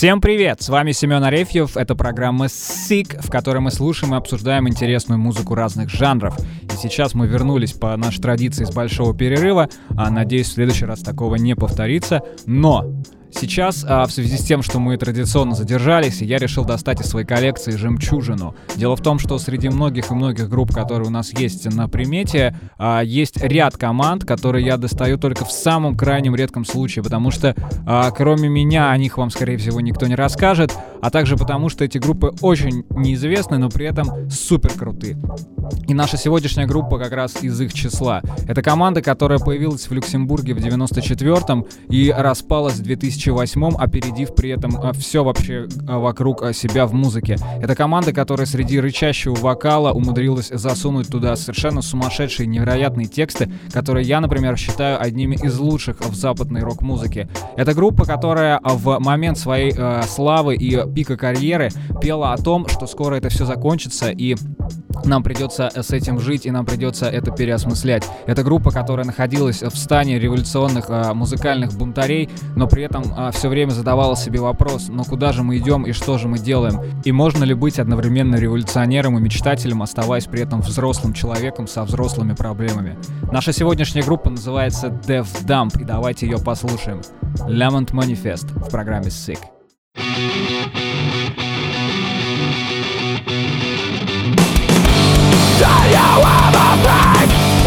Всем привет! С вами Семен Арефьев. Это программа SICK, в которой мы слушаем и обсуждаем интересную музыку разных жанров. И сейчас мы вернулись по нашей традиции с большого перерыва. А, надеюсь, в следующий раз такого не повторится. Но Сейчас, а, в связи с тем, что мы традиционно задержались, я решил достать из своей коллекции жемчужину. Дело в том, что среди многих и многих групп, которые у нас есть на примете, а, есть ряд команд, которые я достаю только в самом крайнем редком случае, потому что а, кроме меня о них вам, скорее всего, никто не расскажет, а также потому, что эти группы очень неизвестны, но при этом супер крутые. И наша сегодняшняя группа как раз из их числа. Это команда, которая появилась в Люксембурге в 94-м и распалась в 2000 2008, опередив при этом а, все вообще а, вокруг а, себя в музыке. Это команда, которая среди рычащего вокала умудрилась засунуть туда совершенно сумасшедшие, невероятные тексты, которые я, например, считаю одними из лучших в западной рок-музыке. Это группа, которая в момент своей э, славы и пика карьеры пела о том, что скоро это все закончится и нам придется с этим жить и нам придется это переосмыслять. Это группа, которая находилась в стане революционных э, музыкальных бунтарей, но при этом а, все время задавала себе вопрос, ну куда же мы идем и что же мы делаем? И можно ли быть одновременно революционером и мечтателем, оставаясь при этом взрослым человеком со взрослыми проблемами? Наша сегодняшняя группа называется Dev Dump, и давайте ее послушаем. Lament Manifest в программе Sick. Do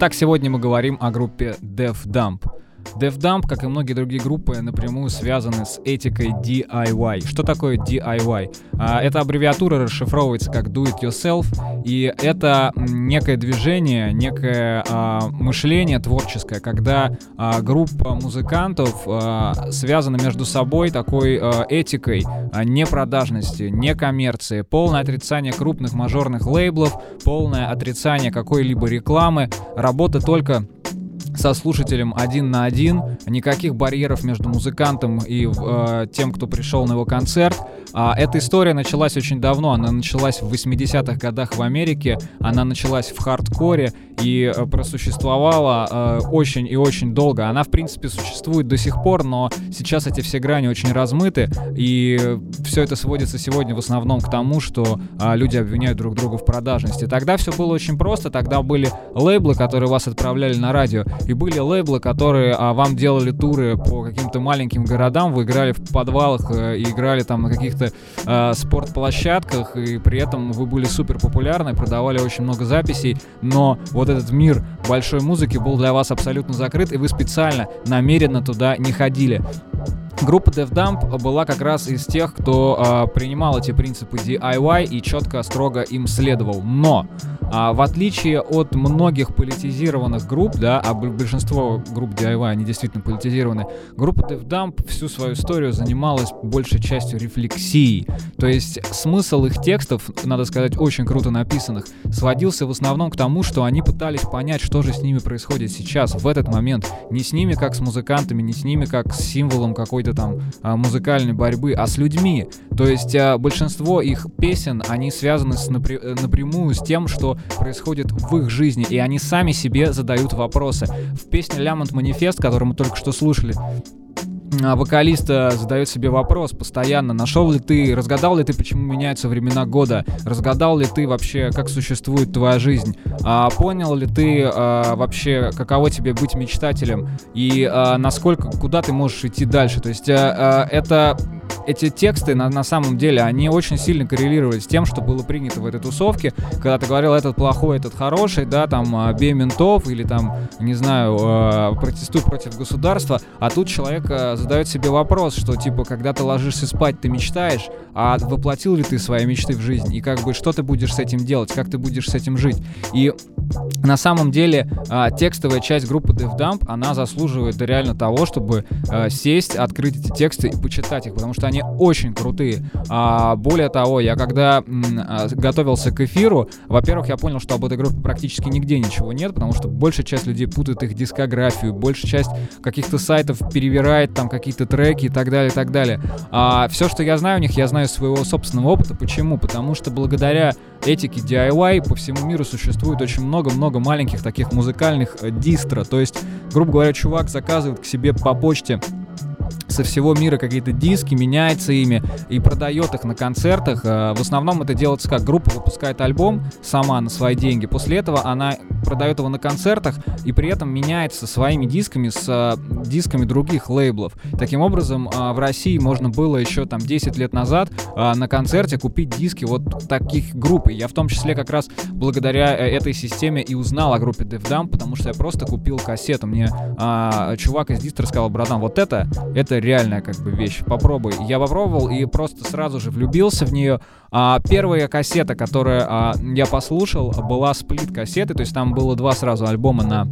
Итак, сегодня мы говорим о группе Def Dump. DevDump, как и многие другие группы, напрямую связаны с этикой DIY. Что такое DIY? А, эта аббревиатура расшифровывается как Do It Yourself, и это некое движение, некое а, мышление творческое, когда а, группа музыкантов связана между собой такой этикой непродажности, некоммерции, полное отрицание крупных мажорных лейблов, полное отрицание какой-либо рекламы, работа только со слушателем один на один, никаких барьеров между музыкантом и э, тем, кто пришел на его концерт. А, эта история началась очень давно, она началась в 80-х годах в Америке, она началась в хардкоре и э, просуществовала э, очень и очень долго. Она, в принципе, существует до сих пор, но сейчас эти все грани очень размыты, и все это сводится сегодня в основном к тому, что э, люди обвиняют друг друга в продажности. Тогда все было очень просто, тогда были лейблы, которые вас отправляли на радио, и были лейблы, которые а, вам делали туры по каким-то маленьким городам, вы играли в подвалах э, и играли там на каких-то э, спортплощадках, и при этом вы были супер популярны, продавали очень много записей, но вот этот мир большой музыки был для вас абсолютно закрыт, и вы специально, намеренно туда не ходили. Группа Def Dump была как раз из тех, кто э, принимал эти принципы DIY и четко, строго им следовал. Но а, в отличие от многих политизированных групп, да, а большинство групп DIY, они действительно политизированы, группа Def Dump всю свою историю занималась большей частью рефлексией. То есть смысл их текстов, надо сказать, очень круто написанных, сводился в основном к тому, что они пытались понять, что же с ними происходит сейчас, в этот момент. Не с ними, как с музыкантами, не с ними, как с символом какой-то там а, музыкальной борьбы, а с людьми. То есть а, большинство их песен, они связаны с напря- э, напрямую с тем, что происходит в их жизни, и они сами себе задают вопросы. В песне «Лямонт Манифест», которую мы только что слушали, вокалист задает себе вопрос постоянно, нашел ли ты, разгадал ли ты, почему меняются времена года, разгадал ли ты вообще, как существует твоя жизнь, а, понял ли ты а, вообще, каково тебе быть мечтателем? И а, насколько, куда ты можешь идти дальше. То есть а, а, это эти тексты на, на самом деле, они очень сильно коррелировали с тем, что было принято в этой тусовке, когда ты говорил, этот плохой, этот хороший, да, там, а, бей ментов или там, не знаю, э, протестуй против государства, а тут человек э, задает себе вопрос, что, типа, когда ты ложишься спать, ты мечтаешь, а воплотил ли ты свои мечты в жизнь, и как бы, что ты будешь с этим делать, как ты будешь с этим жить. И на самом деле текстовая часть группы DevDump, она заслуживает реально того, чтобы сесть, открыть эти тексты и почитать их, потому что они очень крутые. А, более того, я когда м, а, готовился к эфиру, во-первых, я понял, что об этой группе практически нигде ничего нет, потому что большая часть людей путает их дискографию, большая часть каких-то сайтов перевирает там какие-то треки и так далее, и так далее. А все, что я знаю у них, я знаю своего собственного опыта. Почему? Потому что благодаря этике DIY по всему миру существует очень много-много маленьких таких музыкальных э, дистро. То есть, грубо говоря, чувак заказывает к себе по почте со всего мира какие-то диски, меняется ими и продает их на концертах. Э, в основном это делается как группа выпускает альбом сама на свои деньги. После этого она продает его на концертах и при этом меняется своими дисками с э, дисками других лейблов. Таким образом, э, в России можно было еще там 10 лет назад на концерте купить диски вот таких групп. И я в том числе как раз благодаря этой системе и узнал о группе DevDump, потому что я просто купил кассету. Мне а, чувак из дистра сказал, братан, вот это, это реальная как бы вещь. Попробуй. Я попробовал и просто сразу же влюбился в нее. А, первая кассета, которую а, я послушал, была сплит кассеты, то есть там было два сразу альбома на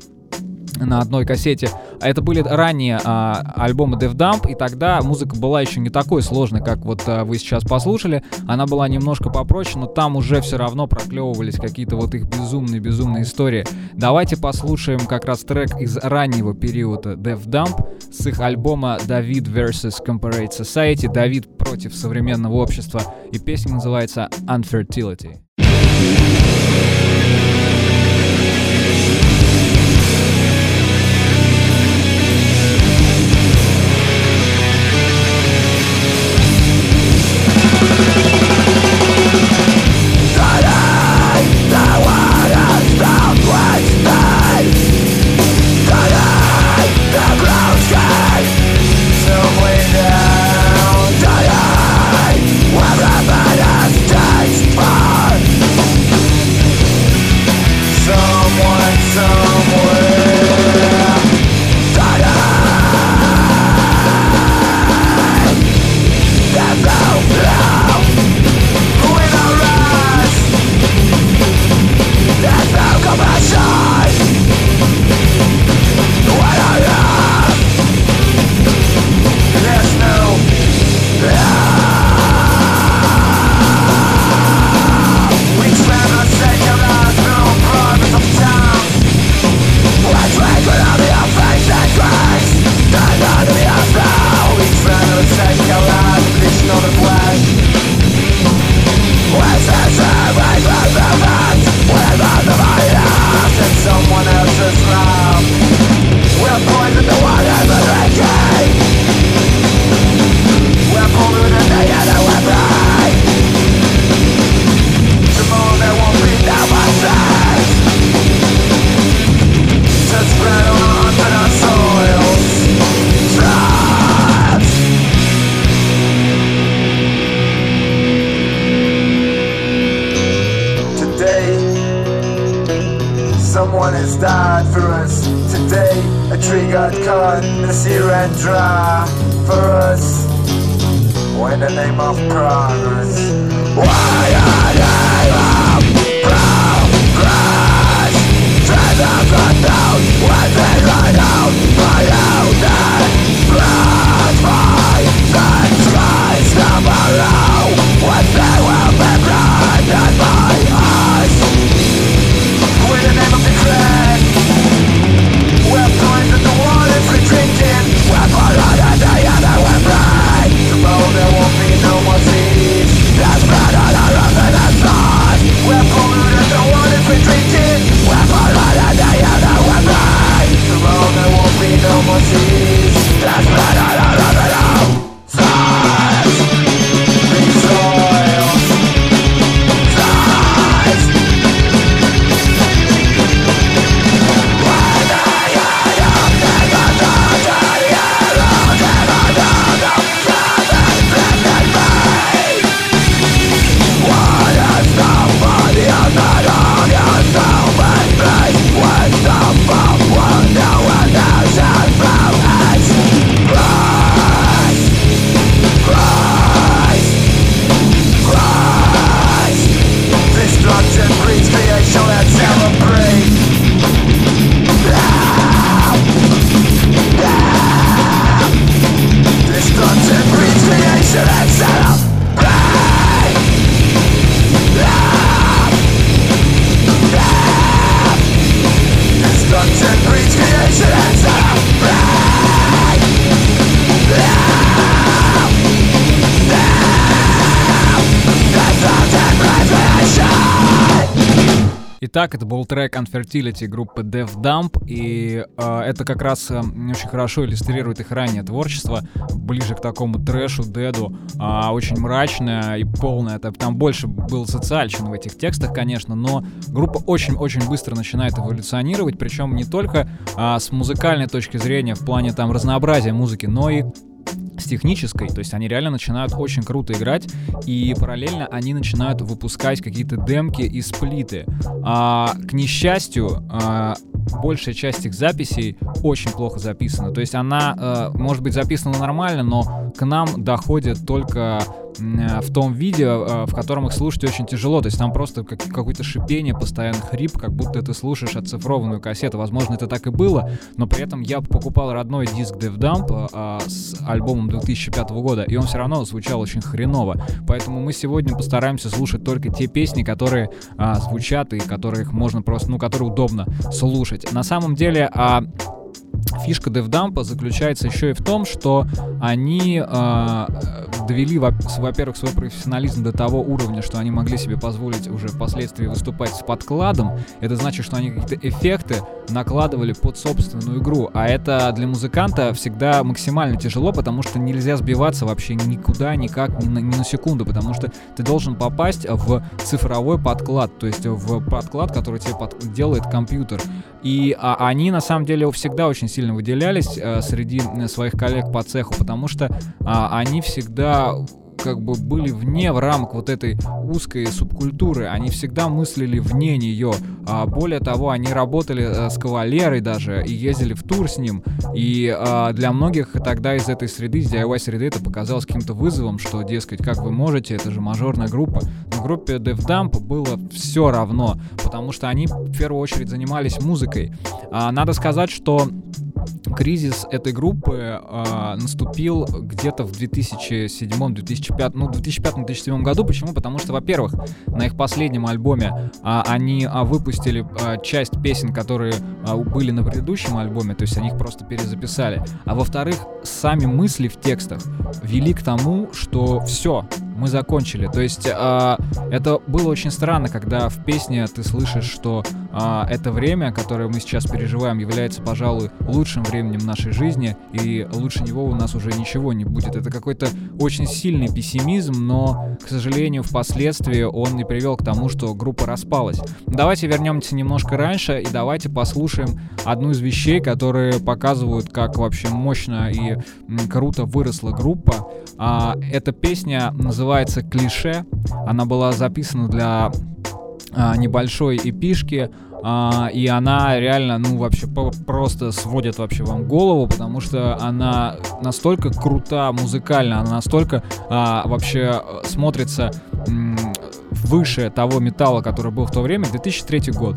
на одной кассете. А это были ранние а, альбомы Dev Dump, и тогда музыка была еще не такой сложной, как вот а, вы сейчас послушали. Она была немножко попроще, но там уже все равно проклевывались какие-то вот их безумные-безумные истории. Давайте послушаем как раз трек из раннего периода Dev Dump с их альбома David vs. Comparate Society. Давид против современного общества. И песня называется Unfertility. Has died for us. Today, a tree got caught, the sea ran dry for us. In the name of progress. Why the name of progress? Tread the gun down when they run out. My own dead blood, my the skies out when they will be blinded by no more seas. There's Итак, это был трек Unfertility группы Dev Dump, и э, это как раз э, очень хорошо иллюстрирует их раннее творчество, ближе к такому трэшу, деду, а, очень мрачное и полное. Там больше был социальщин в этих текстах, конечно, но группа очень-очень быстро начинает эволюционировать, причем не только а, с музыкальной точки зрения в плане там разнообразия музыки, но и с технической, то есть они реально начинают очень круто играть, и параллельно они начинают выпускать какие-то демки и сплиты. А, к несчастью, а, большая часть их записей очень плохо записана. То есть она, э, может быть, записана нормально, но к нам доходит только в том виде, э, в котором их слушать очень тяжело. То есть там просто как- какое-то шипение, постоянный хрип, как будто ты слушаешь оцифрованную кассету. Возможно, это так и было, но при этом я покупал родной диск Dev Dump э, с альбомом 2005 года, и он все равно звучал очень хреново. Поэтому мы сегодня постараемся слушать только те песни, которые а, звучат и которых можно просто, ну, которые удобно слушать. На самом деле, а, Фишка DevDump заключается еще и в том, что они э, довели, во-первых, свой профессионализм до того уровня, что они могли себе позволить уже впоследствии выступать с подкладом. Это значит, что они какие-то эффекты накладывали под собственную игру. А это для музыканта всегда максимально тяжело, потому что нельзя сбиваться вообще никуда, никак, ни на, ни на секунду, потому что ты должен попасть в цифровой подклад, то есть в подклад, который тебе под- делает компьютер. И а, они на самом деле всегда очень сильно выделялись э, среди э, своих коллег по цеху, потому что а, они всегда как бы были вне в рамок вот этой узкой субкультуры. Они всегда мыслили вне нее. А, более того, они работали э, с кавалерой даже и ездили в тур с ним. И а, для многих тогда из этой среды, из DIY среды, это показалось каким-то вызовом, что, дескать, как вы можете, это же мажорная группа. Но группе DevDump было все равно, потому что они в первую очередь занимались музыкой. А, надо сказать, что кризис этой группы а, наступил где-то в 2007-2005, ну, 2005-2007 году. Почему? Потому что, во-первых, на их последнем альбоме а, они а, выпустили а, часть песен, которые а, были на предыдущем альбоме, то есть они их просто перезаписали. А во-вторых, сами мысли в текстах вели к тому, что все, мы закончили. То есть а, это было очень странно, когда в песне ты слышишь, что а, это время, которое мы сейчас переживаем, является, пожалуй, лучшим временем нашей жизни, и лучше него у нас уже ничего не будет. Это какой-то очень сильный пессимизм, но, к сожалению, впоследствии он не привел к тому, что группа распалась. Давайте вернемся немножко раньше и давайте послушаем одну из вещей, которые показывают, как вообще мощно и круто выросла группа. А, эта песня называется «Клише». Она была записана для а, небольшой эпишки а, и она реально, ну, вообще просто сводит вообще вам голову, потому что она настолько крута музыкально, она настолько а, вообще смотрится м- выше того металла, который был в то время, 2003 год.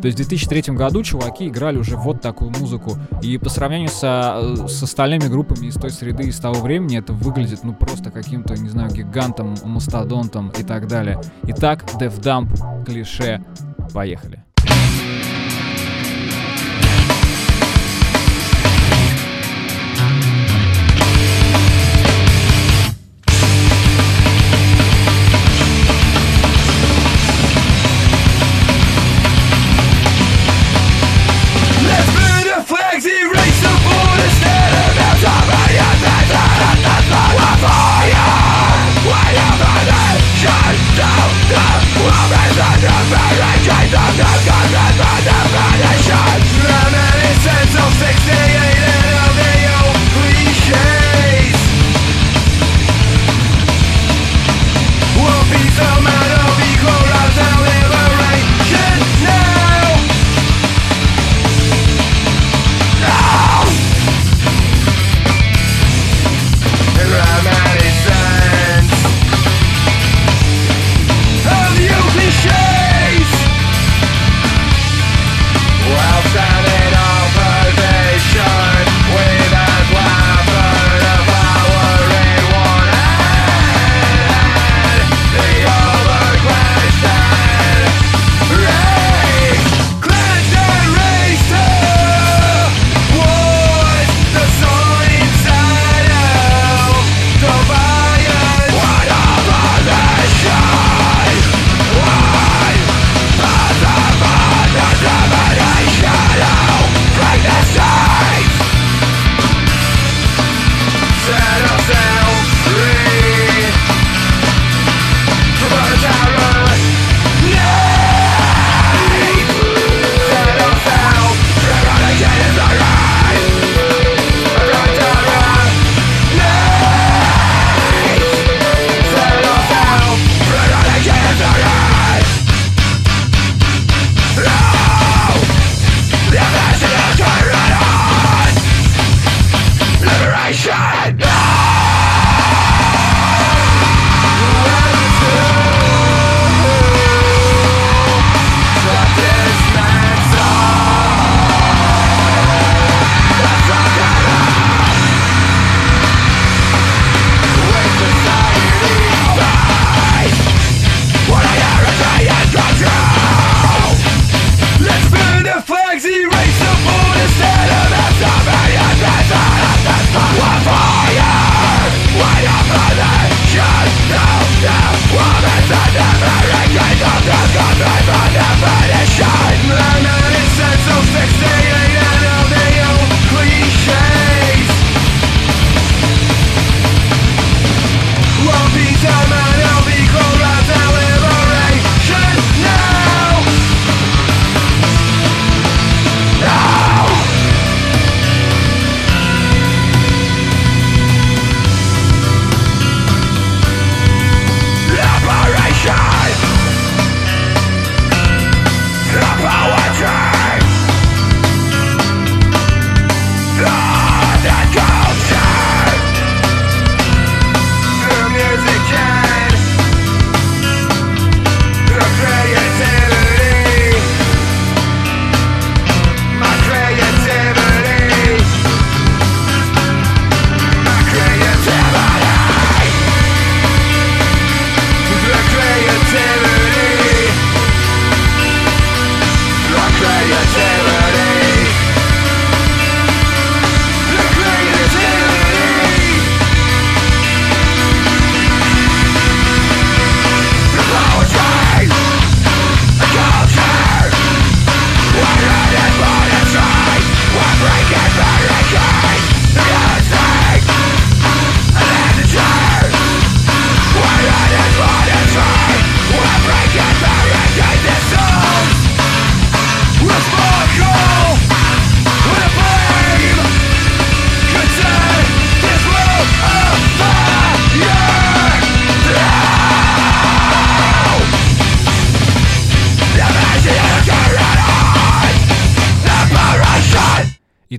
То есть в 2003 году чуваки играли уже вот такую музыку. И по сравнению со, с остальными группами из той среды, из того времени, это выглядит ну просто каким-то, не знаю, гигантом, мастодонтом и так далее. Итак, Death Dump, клише, поехали.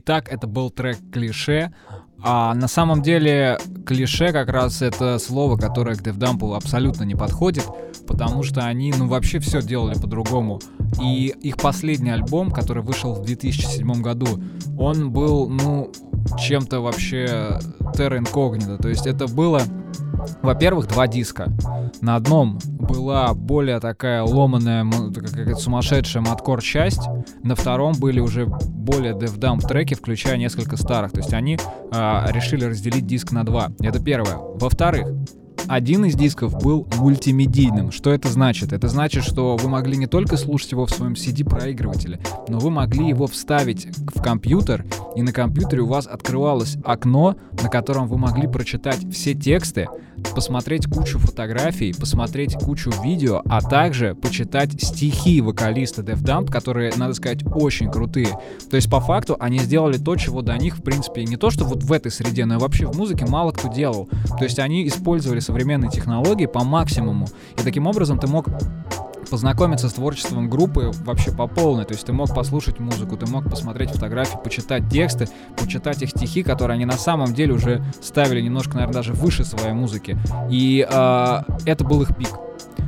Итак, это был трек «Клише». А на самом деле клише как раз это слово, которое к DevDump абсолютно не подходит, потому что они, ну, вообще все делали по-другому. И их последний альбом, который вышел в 2007 году, он был, ну, чем-то вообще terra incognito. То есть это было во-первых, два диска. На одном была более такая ломаная, какая-то сумасшедшая маткор часть. На втором были уже более DevDump треки, включая несколько старых. То есть они э, решили разделить диск на два. Это первое. Во-вторых, один из дисков был мультимедийным. Что это значит? Это значит, что вы могли не только слушать его в своем CD-проигрывателе, но вы могли его вставить в компьютер, и на компьютере у вас открывалось окно, на котором вы могли прочитать все тексты, посмотреть кучу фотографий, посмотреть кучу видео, а также почитать стихи вокалиста Def Dump, которые, надо сказать, очень крутые. То есть, по факту, они сделали то, чего до них, в принципе, не то, что вот в этой среде, но и вообще в музыке мало кто делал. То есть они использовали современные технологии по максимуму. И таким образом ты мог познакомиться с творчеством группы вообще по полной. То есть ты мог послушать музыку, ты мог посмотреть фотографии, почитать тексты, почитать их стихи, которые они на самом деле уже ставили немножко, наверное, даже выше своей музыки. И э, это был их пик.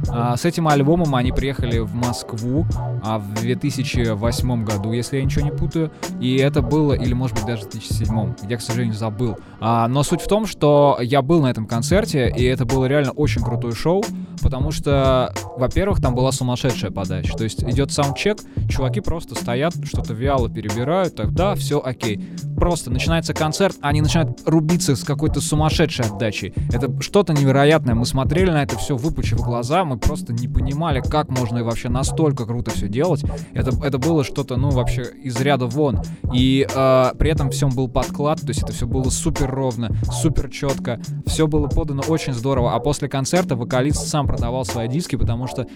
А, с этим альбомом они приехали в Москву а, в 2008 году, если я ничего не путаю. И это было, или может быть даже в 2007, я, к сожалению, забыл. А, но суть в том, что я был на этом концерте, и это было реально очень крутое шоу, потому что, во-первых, там была сумасшедшая подача. То есть идет саундчек, чуваки просто стоят, что-то вяло перебирают, тогда все окей. Просто начинается концерт, они начинают рубиться с какой-то сумасшедшей отдачей. Это что-то невероятное. Мы смотрели на это все, выпучив глаза, мы просто не понимали, как можно вообще настолько круто все делать. Это, это было что-то, ну, вообще из ряда вон. И э, при этом всем был подклад, то есть это все было супер ровно, супер четко, все было подано очень здорово. А после концерта вокалист сам продавал свои диски, потому что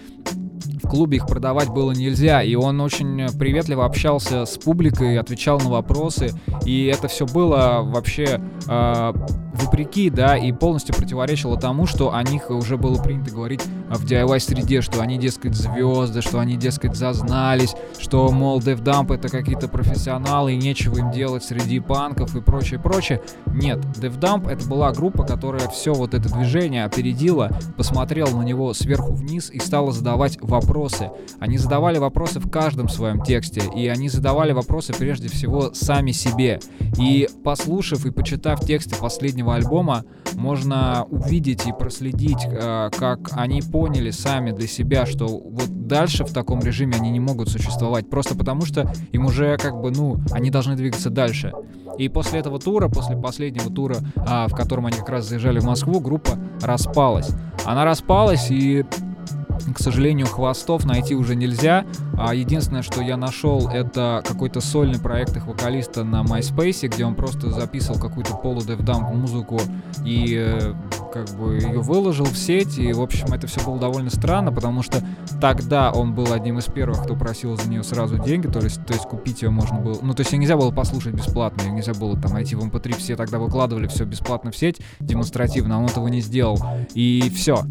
в клубе их продавать было нельзя, и он очень приветливо общался с публикой, отвечал на вопросы, и это все было вообще э, вопреки, да, и полностью противоречило тому, что о них уже было принято говорить в DIY-среде, что они, дескать, звезды, что они, дескать, зазнались, что, мол, DevDump это какие-то профессионалы, и нечего им делать среди панков и прочее, прочее. Нет, DevDump это была группа, которая все вот это движение опередила, посмотрела на него сверху вниз и стала задавать вопросы. Они задавали вопросы в каждом своем тексте, и они задавали вопросы прежде всего сами себе. И послушав и почитав тексты последнего альбома, можно увидеть и проследить, э, как они поняли сами для себя, что вот дальше в таком режиме они не могут существовать, просто потому что им уже как бы, ну, они должны двигаться дальше. И после этого тура, после последнего тура, а, в котором они как раз заезжали в Москву, группа распалась. Она распалась, и к сожалению, хвостов найти уже нельзя. А единственное, что я нашел, это какой-то сольный проект их вокалиста на MySpace, где он просто записывал какую-то полу-девдамп музыку и э, как бы ее выложил в сеть. И, в общем, это все было довольно странно, потому что тогда он был одним из первых, кто просил за нее сразу деньги, то есть, то есть купить ее можно было. Ну, то есть ее нельзя было послушать бесплатно, ее нельзя было там найти в MP3, эм все тогда выкладывали все бесплатно в сеть демонстративно, а он этого не сделал. И все.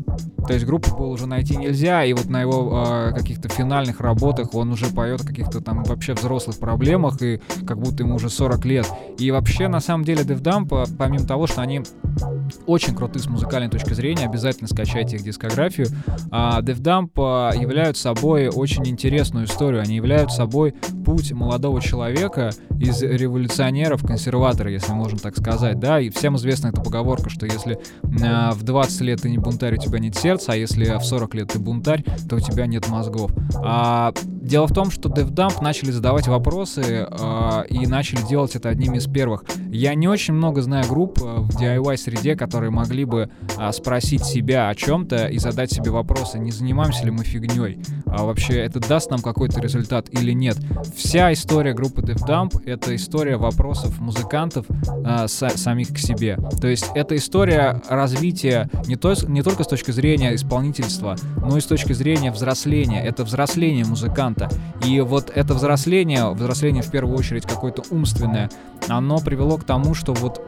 То есть группу было уже найти нельзя, и вот на его э, каких-то финальных работах он уже поет о каких-то там вообще взрослых проблемах, и как будто ему уже 40 лет. И вообще, на самом деле, DevDump, помимо того, что они очень круты с музыкальной точки зрения, обязательно скачайте их дискографию. DevDump а, являются собой очень интересную историю. Они являются собой путь молодого человека из революционеров консерватора, если можно так сказать, да, и всем известна эта поговорка, что если а, в 20 лет ты не бунтарь, у тебя нет сердца, а если в 40 лет ты бунтарь, то у тебя нет мозгов. А, дело в том, что DevDump начали задавать вопросы а, и начали делать это одними из первых. Я не очень много знаю групп а, в DIY среде, которые могли бы а, спросить себя о чем-то и задать себе вопросы, не занимаемся ли мы фигней, а вообще это даст нам какой-то результат или нет. Вся история группы Def Dump — это история вопросов музыкантов а, с, самих к себе. То есть это история развития не, то, не только с точки зрения исполнительства, но и с точки зрения взросления. Это взросление музыканта. И вот это взросление, взросление в первую очередь какое-то умственное, оно привело к тому, что вот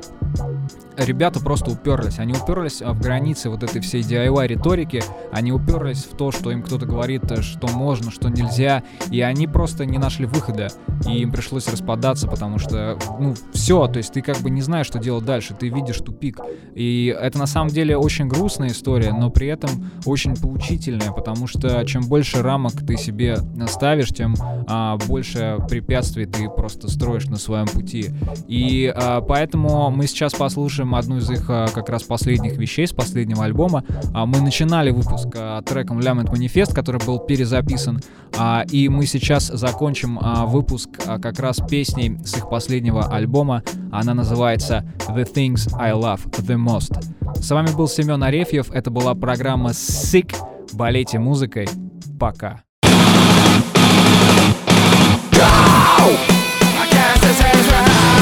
ребята просто уперлись. Они уперлись в границы вот этой всей DIY риторики. Они уперлись в то, что им кто-то говорит, э, что можно, что нельзя. И они просто не нашли выхода. И им пришлось распадаться, потому что, ну, все, то есть ты как бы не знаешь, что делать дальше. Ты видишь тупик. И это на самом деле очень грустная история, но при этом очень поучительная, потому что чем больше рамок ты себе ставишь, тем а, больше препятствий ты просто строишь на своем пути. И а, поэтому мы сейчас послушаем одну из их а, как раз последних вещей с последнего альбома. А, мы начинали выпуск а, треком Lament Manifest, который был перезаписан, и мы сейчас закончим выпуск как раз песней с их последнего альбома. Она называется The Things I Love The Most. С вами был Семен Арефьев, это была программа Sick. Болейте музыкой. Пока. Go!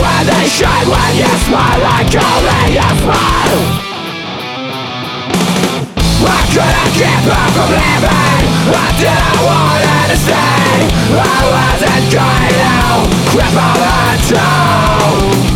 when they shine When you smile like only you smile I keep her from? Why did I wanted to stay? I wasn't going to cripple and down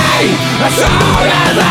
As soon as I